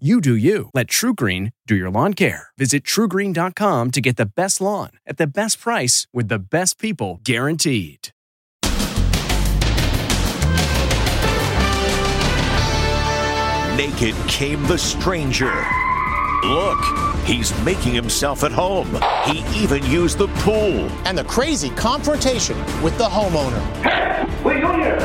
You do you. Let TruGreen do your lawn care. Visit trugreen.com to get the best lawn at the best price with the best people guaranteed. Naked came the stranger. Look, he's making himself at home. He even used the pool. And the crazy confrontation with the homeowner. Hey, what are you doing here?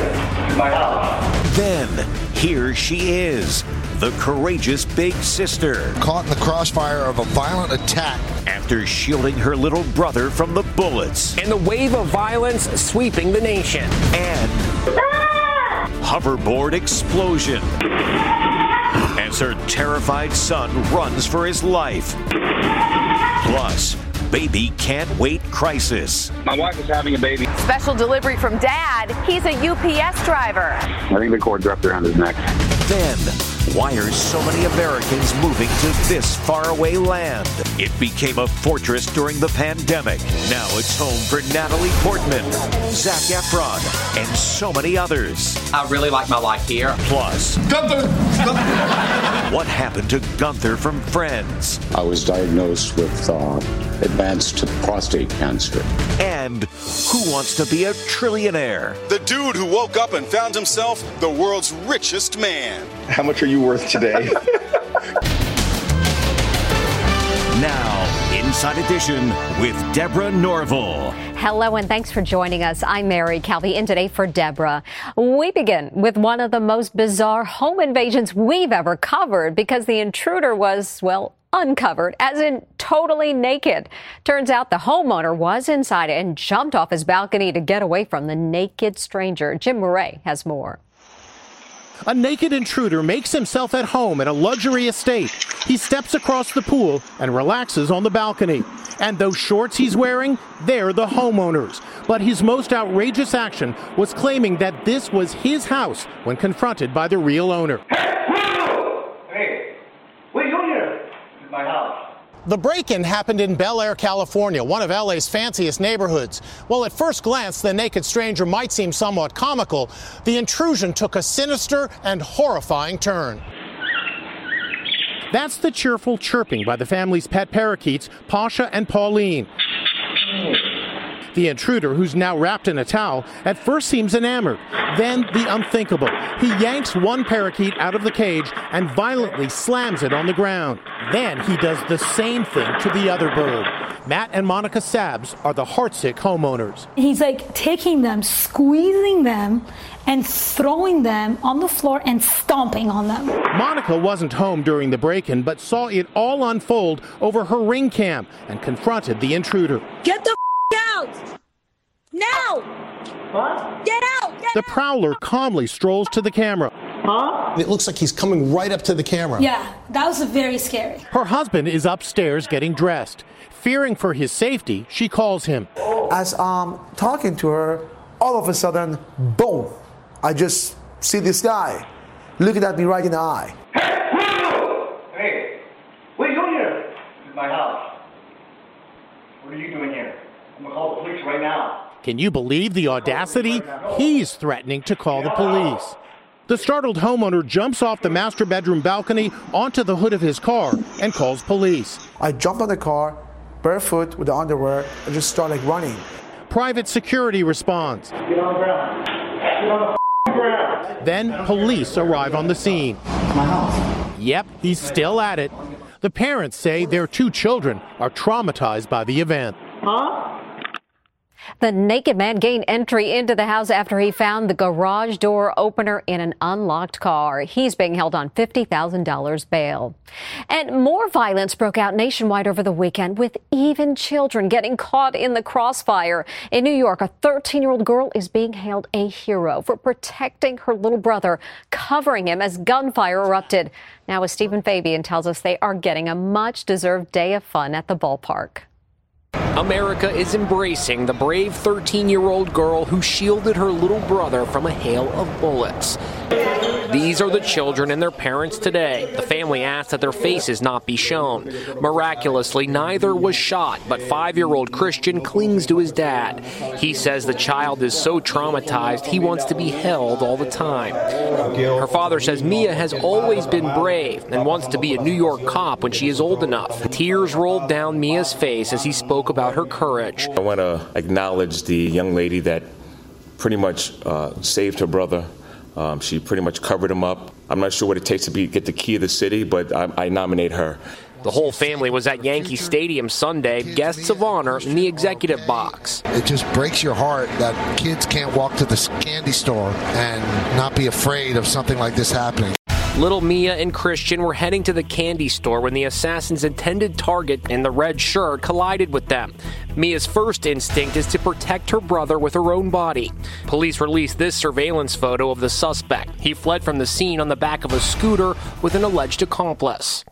My house. Then, here she is, the courageous big sister. Caught in the crossfire of a violent attack. After shielding her little brother from the bullets. And the wave of violence sweeping the nation. And hoverboard explosion. As her terrified son runs for his life. Plus, baby can't wait crisis. My wife is having a baby. Special delivery from dad. He's a UPS driver. I think the cord's wrapped around his neck. Then, why are so many Americans moving to this faraway land? It became a fortress during the pandemic. Now it's home for Natalie Portman, Zac Efron, and so many others. I really like my life here. Plus, Gunther! what happened to Gunther from Friends? I was diagnosed with uh, advanced prostate cancer. And who wants to be a trillionaire? The dude who woke up and found himself the world's richest man. How much are you worth today? Now, Inside Edition with Deborah Norville. Hello and thanks for joining us. I'm Mary Calvi in today for Deborah. We begin with one of the most bizarre home invasions we've ever covered because the intruder was, well, uncovered, as in totally naked. Turns out the homeowner was inside and jumped off his balcony to get away from the naked stranger. Jim Murray has more. A naked intruder makes himself at home at a luxury estate. He steps across the pool and relaxes on the balcony. And those shorts he's wearing, they're the homeowners. But his most outrageous action was claiming that this was his house when confronted by the real owner. hey, what are you doing here? My house. The break in happened in Bel Air, California, one of LA's fanciest neighborhoods. While at first glance the naked stranger might seem somewhat comical, the intrusion took a sinister and horrifying turn. That's the cheerful chirping by the family's pet parakeets, Pasha and Pauline. The intruder, who's now wrapped in a towel, at first seems enamored. Then the unthinkable. He yanks one parakeet out of the cage and violently slams it on the ground. Then he does the same thing to the other bird. Matt and Monica Sabs are the heartsick homeowners. He's like taking them, squeezing them, and throwing them on the floor and stomping on them. Monica wasn't home during the break in, but saw it all unfold over her ring cam and confronted the intruder. Get the out! Now! What? Get out! Get The prowler calmly strolls to the camera. Huh? It looks like he's coming right up to the camera. Yeah, that was very scary. Her husband is upstairs getting dressed. Fearing for his safety, she calls him. As I'm talking to her, all of a sudden, boom, I just see this guy looking at me right in the eye. Hey, what are you doing here? My house. What are you doing here? I'm gonna call the police right now. Can you believe the audacity? He's threatening to call the police. The startled homeowner jumps off the master bedroom balcony onto the hood of his car and calls police. I jumped on the car, barefoot with the underwear, and just start like running. Private security responds. Get on the ground. Get on the ground. Then police arrive on the scene. My house. Yep, he's still at it. The parents say their two children are traumatized by the event. Huh? The naked man gained entry into the house after he found the garage door opener in an unlocked car. He's being held on $50,000 bail. And more violence broke out nationwide over the weekend with even children getting caught in the crossfire. In New York, a 13 year old girl is being hailed a hero for protecting her little brother, covering him as gunfire erupted. Now, as Stephen Fabian tells us, they are getting a much deserved day of fun at the ballpark. America is embracing the brave 13 year old girl who shielded her little brother from a hail of bullets. These are the children and their parents today. The family asked that their faces not be shown. Miraculously, neither was shot, but five year old Christian clings to his dad. He says the child is so traumatized he wants to be held all the time. Her father says Mia has always been brave and wants to be a New York cop when she is old enough. Tears rolled down Mia's face as he spoke about her courage. I want to acknowledge the young lady that pretty much uh, saved her brother um, she pretty much covered him up. I'm not sure what it takes to be, get the key of the city, but I, I nominate her. The whole family was at Yankee Stadium Sunday, guests of honor in the executive box. It just breaks your heart that kids can't walk to the candy store and not be afraid of something like this happening. Little Mia and Christian were heading to the candy store when the assassin's intended target in the red shirt collided with them. Mia's first instinct is to protect her brother with her own body. Police released this surveillance photo of the suspect. He fled from the scene on the back of a scooter with an alleged accomplice.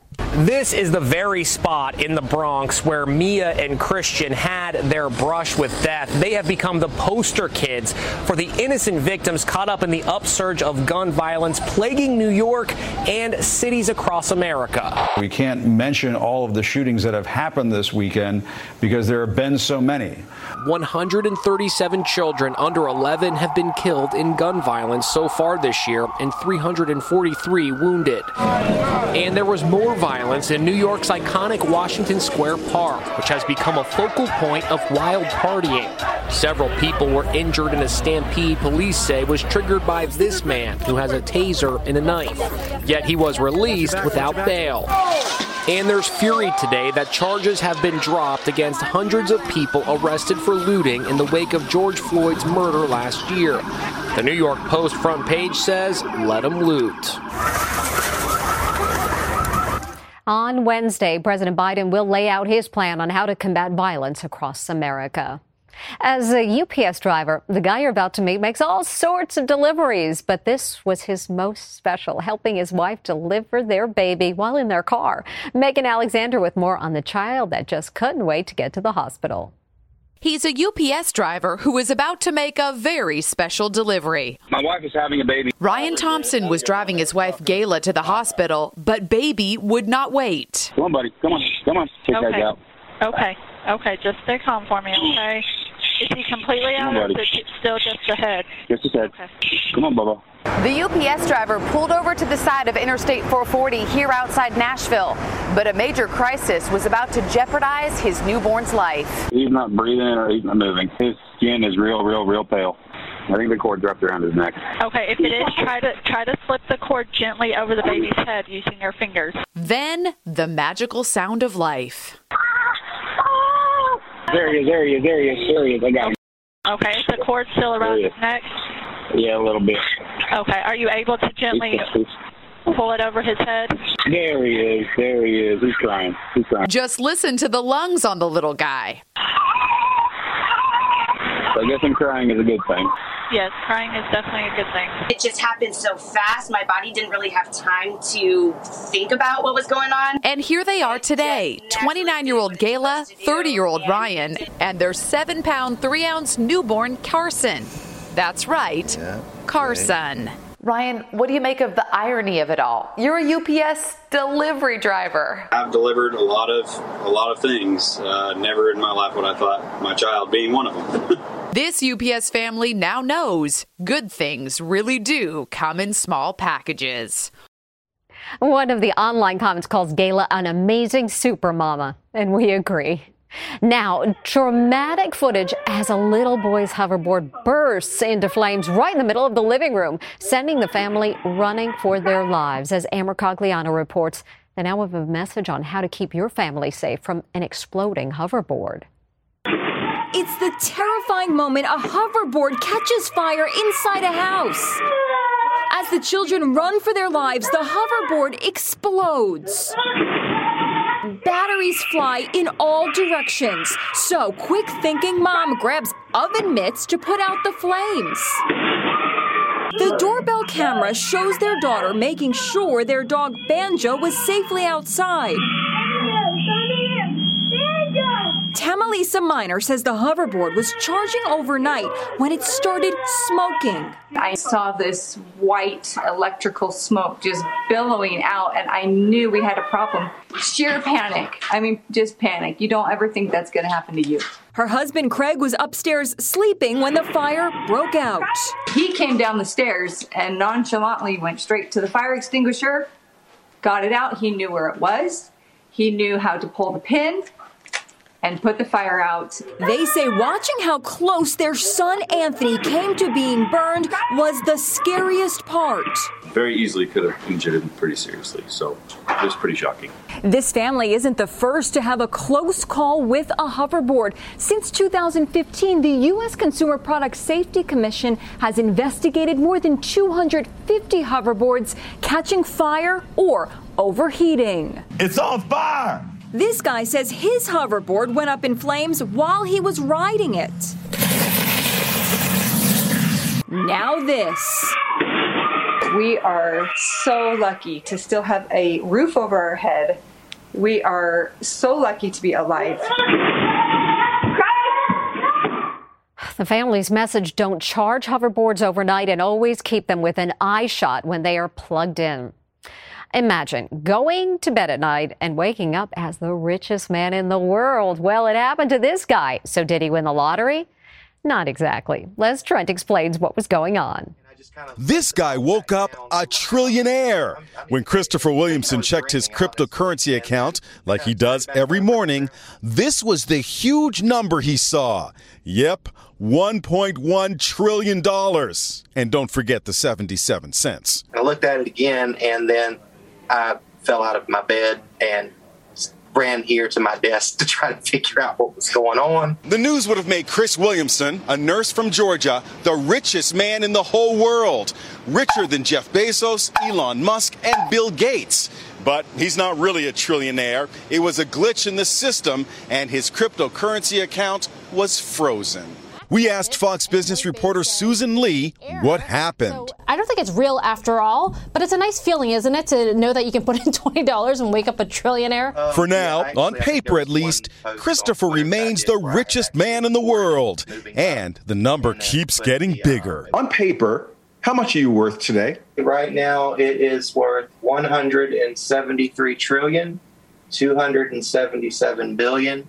This is the very spot in the Bronx where Mia and Christian had their brush with death. They have become the poster kids for the innocent victims caught up in the upsurge of gun violence plaguing New York and cities across America. We can't mention all of the shootings that have happened this weekend because there have been so many. 137 children under 11 have been killed in gun violence so far this year and 343 wounded. And there was more violence in New York's iconic Washington Square Park, which has become a focal point of wild partying. Several people were injured in a stampede police say was triggered by this man who has a taser and a knife. Yet he was released without bail. And there's fury today that charges have been dropped against hundreds of people arrested for looting in the wake of George Floyd's murder last year. The New York Post front page says, let them loot. On Wednesday, President Biden will lay out his plan on how to combat violence across America. As a UPS driver, the guy you're about to meet makes all sorts of deliveries, but this was his most special, helping his wife deliver their baby while in their car. Megan Alexander with more on the child that just couldn't wait to get to the hospital. He's a UPS driver who is about to make a very special delivery. My wife is having a baby. Ryan Thompson was driving his wife Gayla to the hospital, but baby would not wait. Come on, buddy. Come on. Come on. Take okay. out. Okay. Okay. Just stay calm for me, okay? Is he completely out or is it still just the head? Just the head. Okay. Come on, Bubba. The UPS driver pulled over to the side of Interstate 440 here outside Nashville, but a major crisis was about to jeopardize his newborn's life. He's not breathing or he's not moving. His skin is real, real, real pale. I think the cord's wrapped around his neck. Okay, if it is, try to try to slip the cord gently over the baby's head using your fingers. Then the magical sound of life. There he is, there he is, there he is, there he is. I got him. Okay, is the cord still around his neck? Yeah, a little bit. Okay, are you able to gently pull it over his head? There he is, there he is. He's crying. He's crying. Just listen to the lungs on the little guy. So I guess him crying is a good thing. Yes, crying is definitely a good thing. It just happened so fast. My body didn't really have time to think about what was going on. And here they are today 29 year old Gayla, 30 year old Ryan, and their 7 pound, 3 ounce newborn Carson. That's right, yeah. Carson. Ryan, what do you make of the irony of it all? You're a UPS delivery driver. I've delivered a lot of a lot of things. Uh, never in my life would I thought my child being one of them. this UPS family now knows good things really do come in small packages. One of the online comments calls Gayla an amazing super mama, and we agree. Now, dramatic footage as a little boy's hoverboard bursts into flames right in the middle of the living room, sending the family running for their lives. As Amber Cogliano reports, they now have a message on how to keep your family safe from an exploding hoverboard. It's the terrifying moment a hoverboard catches fire inside a house. As the children run for their lives, the hoverboard explodes. Batteries fly in all directions. So, quick thinking mom grabs oven mitts to put out the flames. The doorbell camera shows their daughter making sure their dog Banjo was safely outside. Tamalisa Miner says the hoverboard was charging overnight when it started smoking. I saw this white electrical smoke just billowing out, and I knew we had a problem. Sheer panic. I mean, just panic. You don't ever think that's going to happen to you. Her husband Craig was upstairs sleeping when the fire broke out. He came down the stairs and nonchalantly went straight to the fire extinguisher, got it out. He knew where it was, he knew how to pull the pin and put the fire out. They say watching how close their son Anthony came to being burned was the scariest part. Very easily could have injured him pretty seriously, so it was pretty shocking. This family isn't the first to have a close call with a hoverboard. Since 2015, the U.S. Consumer Product Safety Commission has investigated more than 250 hoverboards catching fire or overheating. It's on fire! This guy says his hoverboard went up in flames while he was riding it. Now, this. We are so lucky to still have a roof over our head. We are so lucky to be alive. The family's message don't charge hoverboards overnight and always keep them within eye shot when they are plugged in. Imagine going to bed at night and waking up as the richest man in the world. Well, it happened to this guy. So, did he win the lottery? Not exactly. Les Trent explains what was going on. This guy woke up a trillionaire. When Christopher Williamson checked his cryptocurrency account, like he does every morning, this was the huge number he saw. Yep, $1.1 trillion. And don't forget the 77 cents. I looked at it again and then I fell out of my bed and ran here to my desk to try to figure out what was going on. The news would have made Chris Williamson, a nurse from Georgia, the richest man in the whole world, richer than Jeff Bezos, Elon Musk, and Bill Gates. But he's not really a trillionaire. It was a glitch in the system, and his cryptocurrency account was frozen. We asked Fox Business reporter Susan Lee what happened. I don't think it's real after all, but it's a nice feeling, isn't it, to know that you can put in $20 and wake up a trillionaire? Uh, For now, on paper at least, Christopher remains the richest man in the world, and the number keeps getting bigger. On paper, how much are you worth today? Right now, it is worth 173 trillion, 277 billion,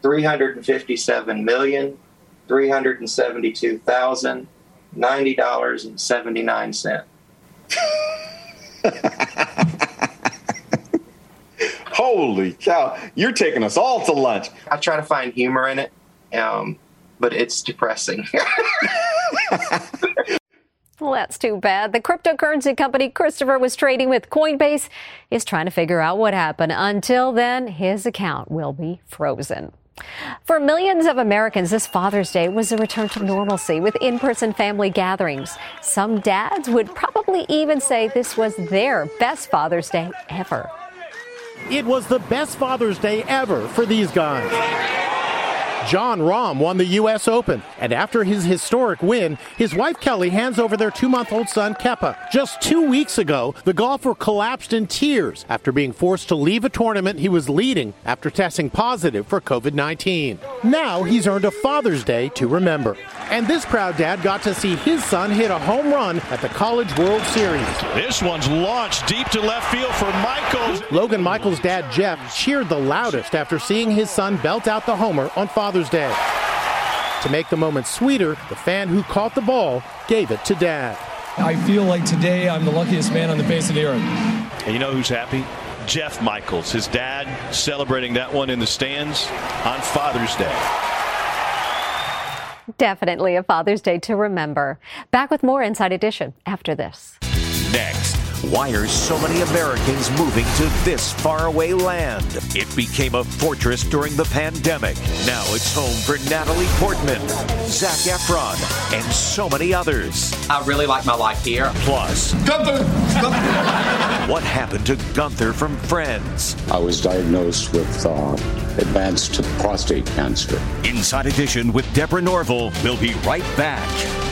357 million, three hundred and seventy-two thousand ninety dollars and seventy-nine cent. Holy cow! You're taking us all to lunch. I try to find humor in it, um, but it's depressing. Well, that's too bad. The cryptocurrency company Christopher was trading with Coinbase is trying to figure out what happened. Until then, his account will be frozen. For millions of Americans, this Father's Day was a return to normalcy with in person family gatherings. Some dads would probably even say this was their best Father's Day ever. It was the best Father's Day ever for these guys. Jon Rahm won the U.S. Open, and after his historic win, his wife Kelly hands over their two month old son Kepa. Just two weeks ago, the golfer collapsed in tears after being forced to leave a tournament he was leading after testing positive for COVID 19. Now he's earned a Father's Day to remember. And this proud dad got to see his son hit a home run at the College World Series. This one's launched deep to left field for Michaels. Logan Michaels' dad, Jeff, cheered the loudest after seeing his son belt out the homer on Father's Day. To make the moment sweeter, the fan who caught the ball gave it to dad. I feel like today I'm the luckiest man on the face of the earth. And you know who's happy? Jeff Michaels, his dad, celebrating that one in the stands on Father's Day. Definitely a Father's Day to remember. Back with more Inside Edition after this. Next, Why are so many Americans moving to this faraway land? It became a fortress during the pandemic. Now it's home for Natalie Portman, Zac Efron, and so many others. I really like my life here. Plus, Gunther! what happened to Gunther from Friends? I was diagnosed with uh, advanced prostate cancer. Inside Edition with Deborah Norville. We'll be right back.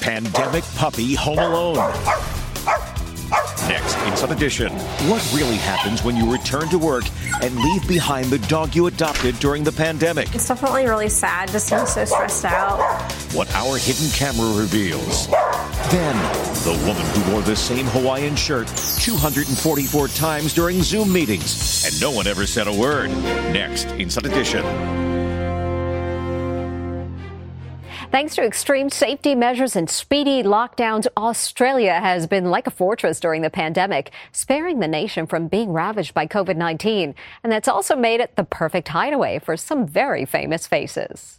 Pandemic Puppy Home Alone. Next, Inside Edition. What really happens when you return to work and leave behind the dog you adopted during the pandemic? It's definitely really sad to seem so stressed out. What our hidden camera reveals. Then, the woman who wore the same Hawaiian shirt 244 times during Zoom meetings, and no one ever said a word. Next, Inside Edition. Thanks to extreme safety measures and speedy lockdowns, Australia has been like a fortress during the pandemic, sparing the nation from being ravaged by COVID 19. And that's also made it the perfect hideaway for some very famous faces.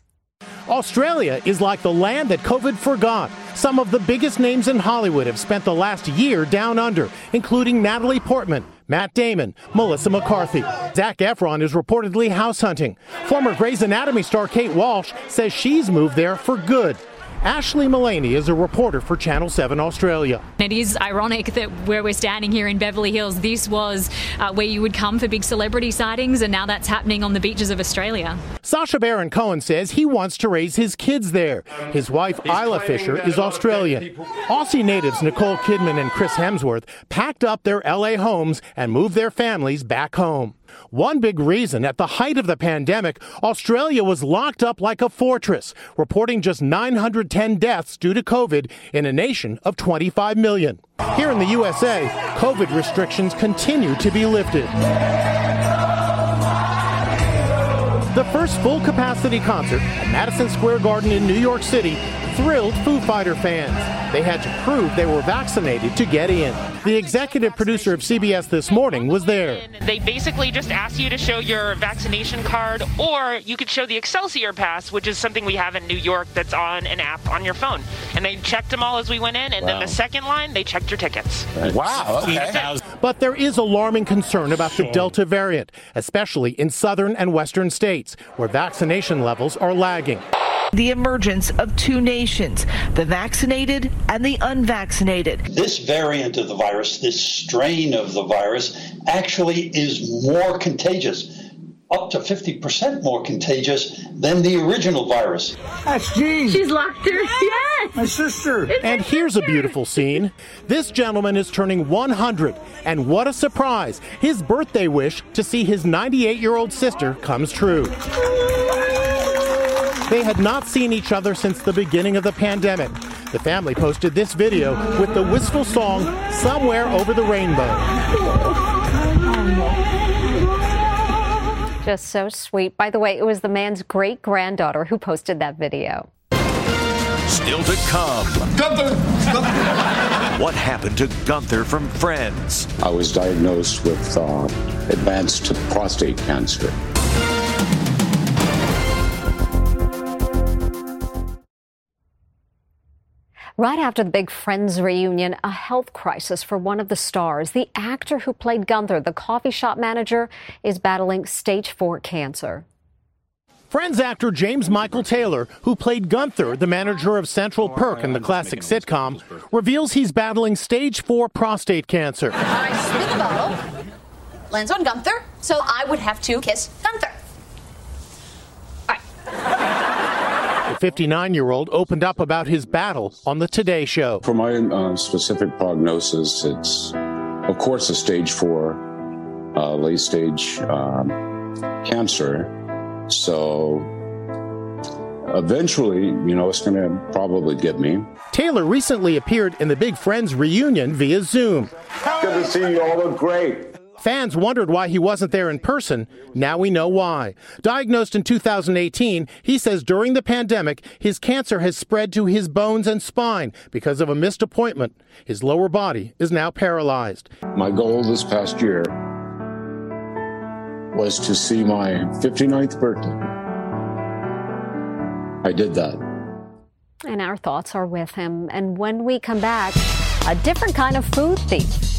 Australia is like the land that COVID forgot. Some of the biggest names in Hollywood have spent the last year down under, including Natalie Portman, Matt Damon, Melissa McCarthy. Zac Efron is reportedly house hunting. Former Grey's Anatomy star Kate Walsh says she's moved there for good. Ashley Mullaney is a reporter for Channel 7 Australia. It is ironic that where we're standing here in Beverly Hills, this was uh, where you would come for big celebrity sightings, and now that's happening on the beaches of Australia. Sacha Baron Cohen says he wants to raise his kids there. His wife, Isla Fisher, is Australian. Aussie natives Nicole Kidman and Chris Hemsworth packed up their LA homes and moved their families back home. One big reason at the height of the pandemic, Australia was locked up like a fortress, reporting just 910 deaths due to COVID in a nation of 25 million. Here in the USA, COVID restrictions continue to be lifted. The first full capacity concert at Madison Square Garden in New York City thrilled Foo Fighter fans. They had to prove they were vaccinated to get in. The executive producer of CBS This Morning was there. They basically just ask you to show your vaccination card, or you could show the Excelsior Pass, which is something we have in New York that's on an app on your phone. And they checked them all as we went in, and wow. then the second line, they checked your tickets. Wow. Okay. But there is alarming concern about the Delta variant, especially in southern and western states, where vaccination levels are lagging the emergence of two nations, the vaccinated and the unvaccinated. This variant of the virus, this strain of the virus, actually is more contagious. Up to 50% more contagious than the original virus. That's Jean. She's locked her. Yes. My sister. It's and here's a beautiful scene. This gentleman is turning 100. And what a surprise. His birthday wish to see his 98 year old sister comes true. They had not seen each other since the beginning of the pandemic. The family posted this video with the wistful song Somewhere Over the Rainbow. Just so sweet. By the way, it was the man's great granddaughter who posted that video. Still to come. Gunther! what happened to Gunther from Friends? I was diagnosed with uh, advanced prostate cancer. Right after the big Friends reunion, a health crisis for one of the stars. The actor who played Gunther, the coffee shop manager, is battling stage four cancer. Friends actor James Michael Tyler, who played Gunther, the manager of Central Perk in the classic sitcom, reveals he's battling stage 4 prostate cancer. I spin the bottle, lands on Gunther, so I would have to kiss Gunther. 59 year old opened up about his battle on the Today Show. For my uh, specific prognosis, it's, of course, a stage four, uh, late stage um, cancer. So eventually, you know, it's going to probably get me. Tyler recently appeared in the Big Friends reunion via Zoom. Good to see you all look great. Fans wondered why he wasn't there in person. Now we know why. Diagnosed in 2018, he says during the pandemic, his cancer has spread to his bones and spine because of a missed appointment. His lower body is now paralyzed. My goal this past year was to see my 59th birthday. I did that. And our thoughts are with him. And when we come back, a different kind of food thief.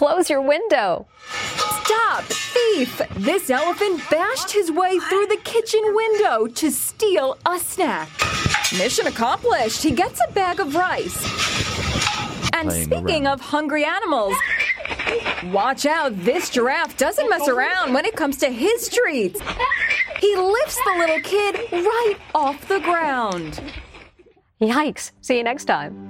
Close your window. Stop! Thief! This elephant bashed his way through the kitchen window to steal a snack. Mission accomplished. He gets a bag of rice. And Playing speaking of hungry animals, watch out. This giraffe doesn't mess around when it comes to his treats. He lifts the little kid right off the ground. Yikes. See you next time.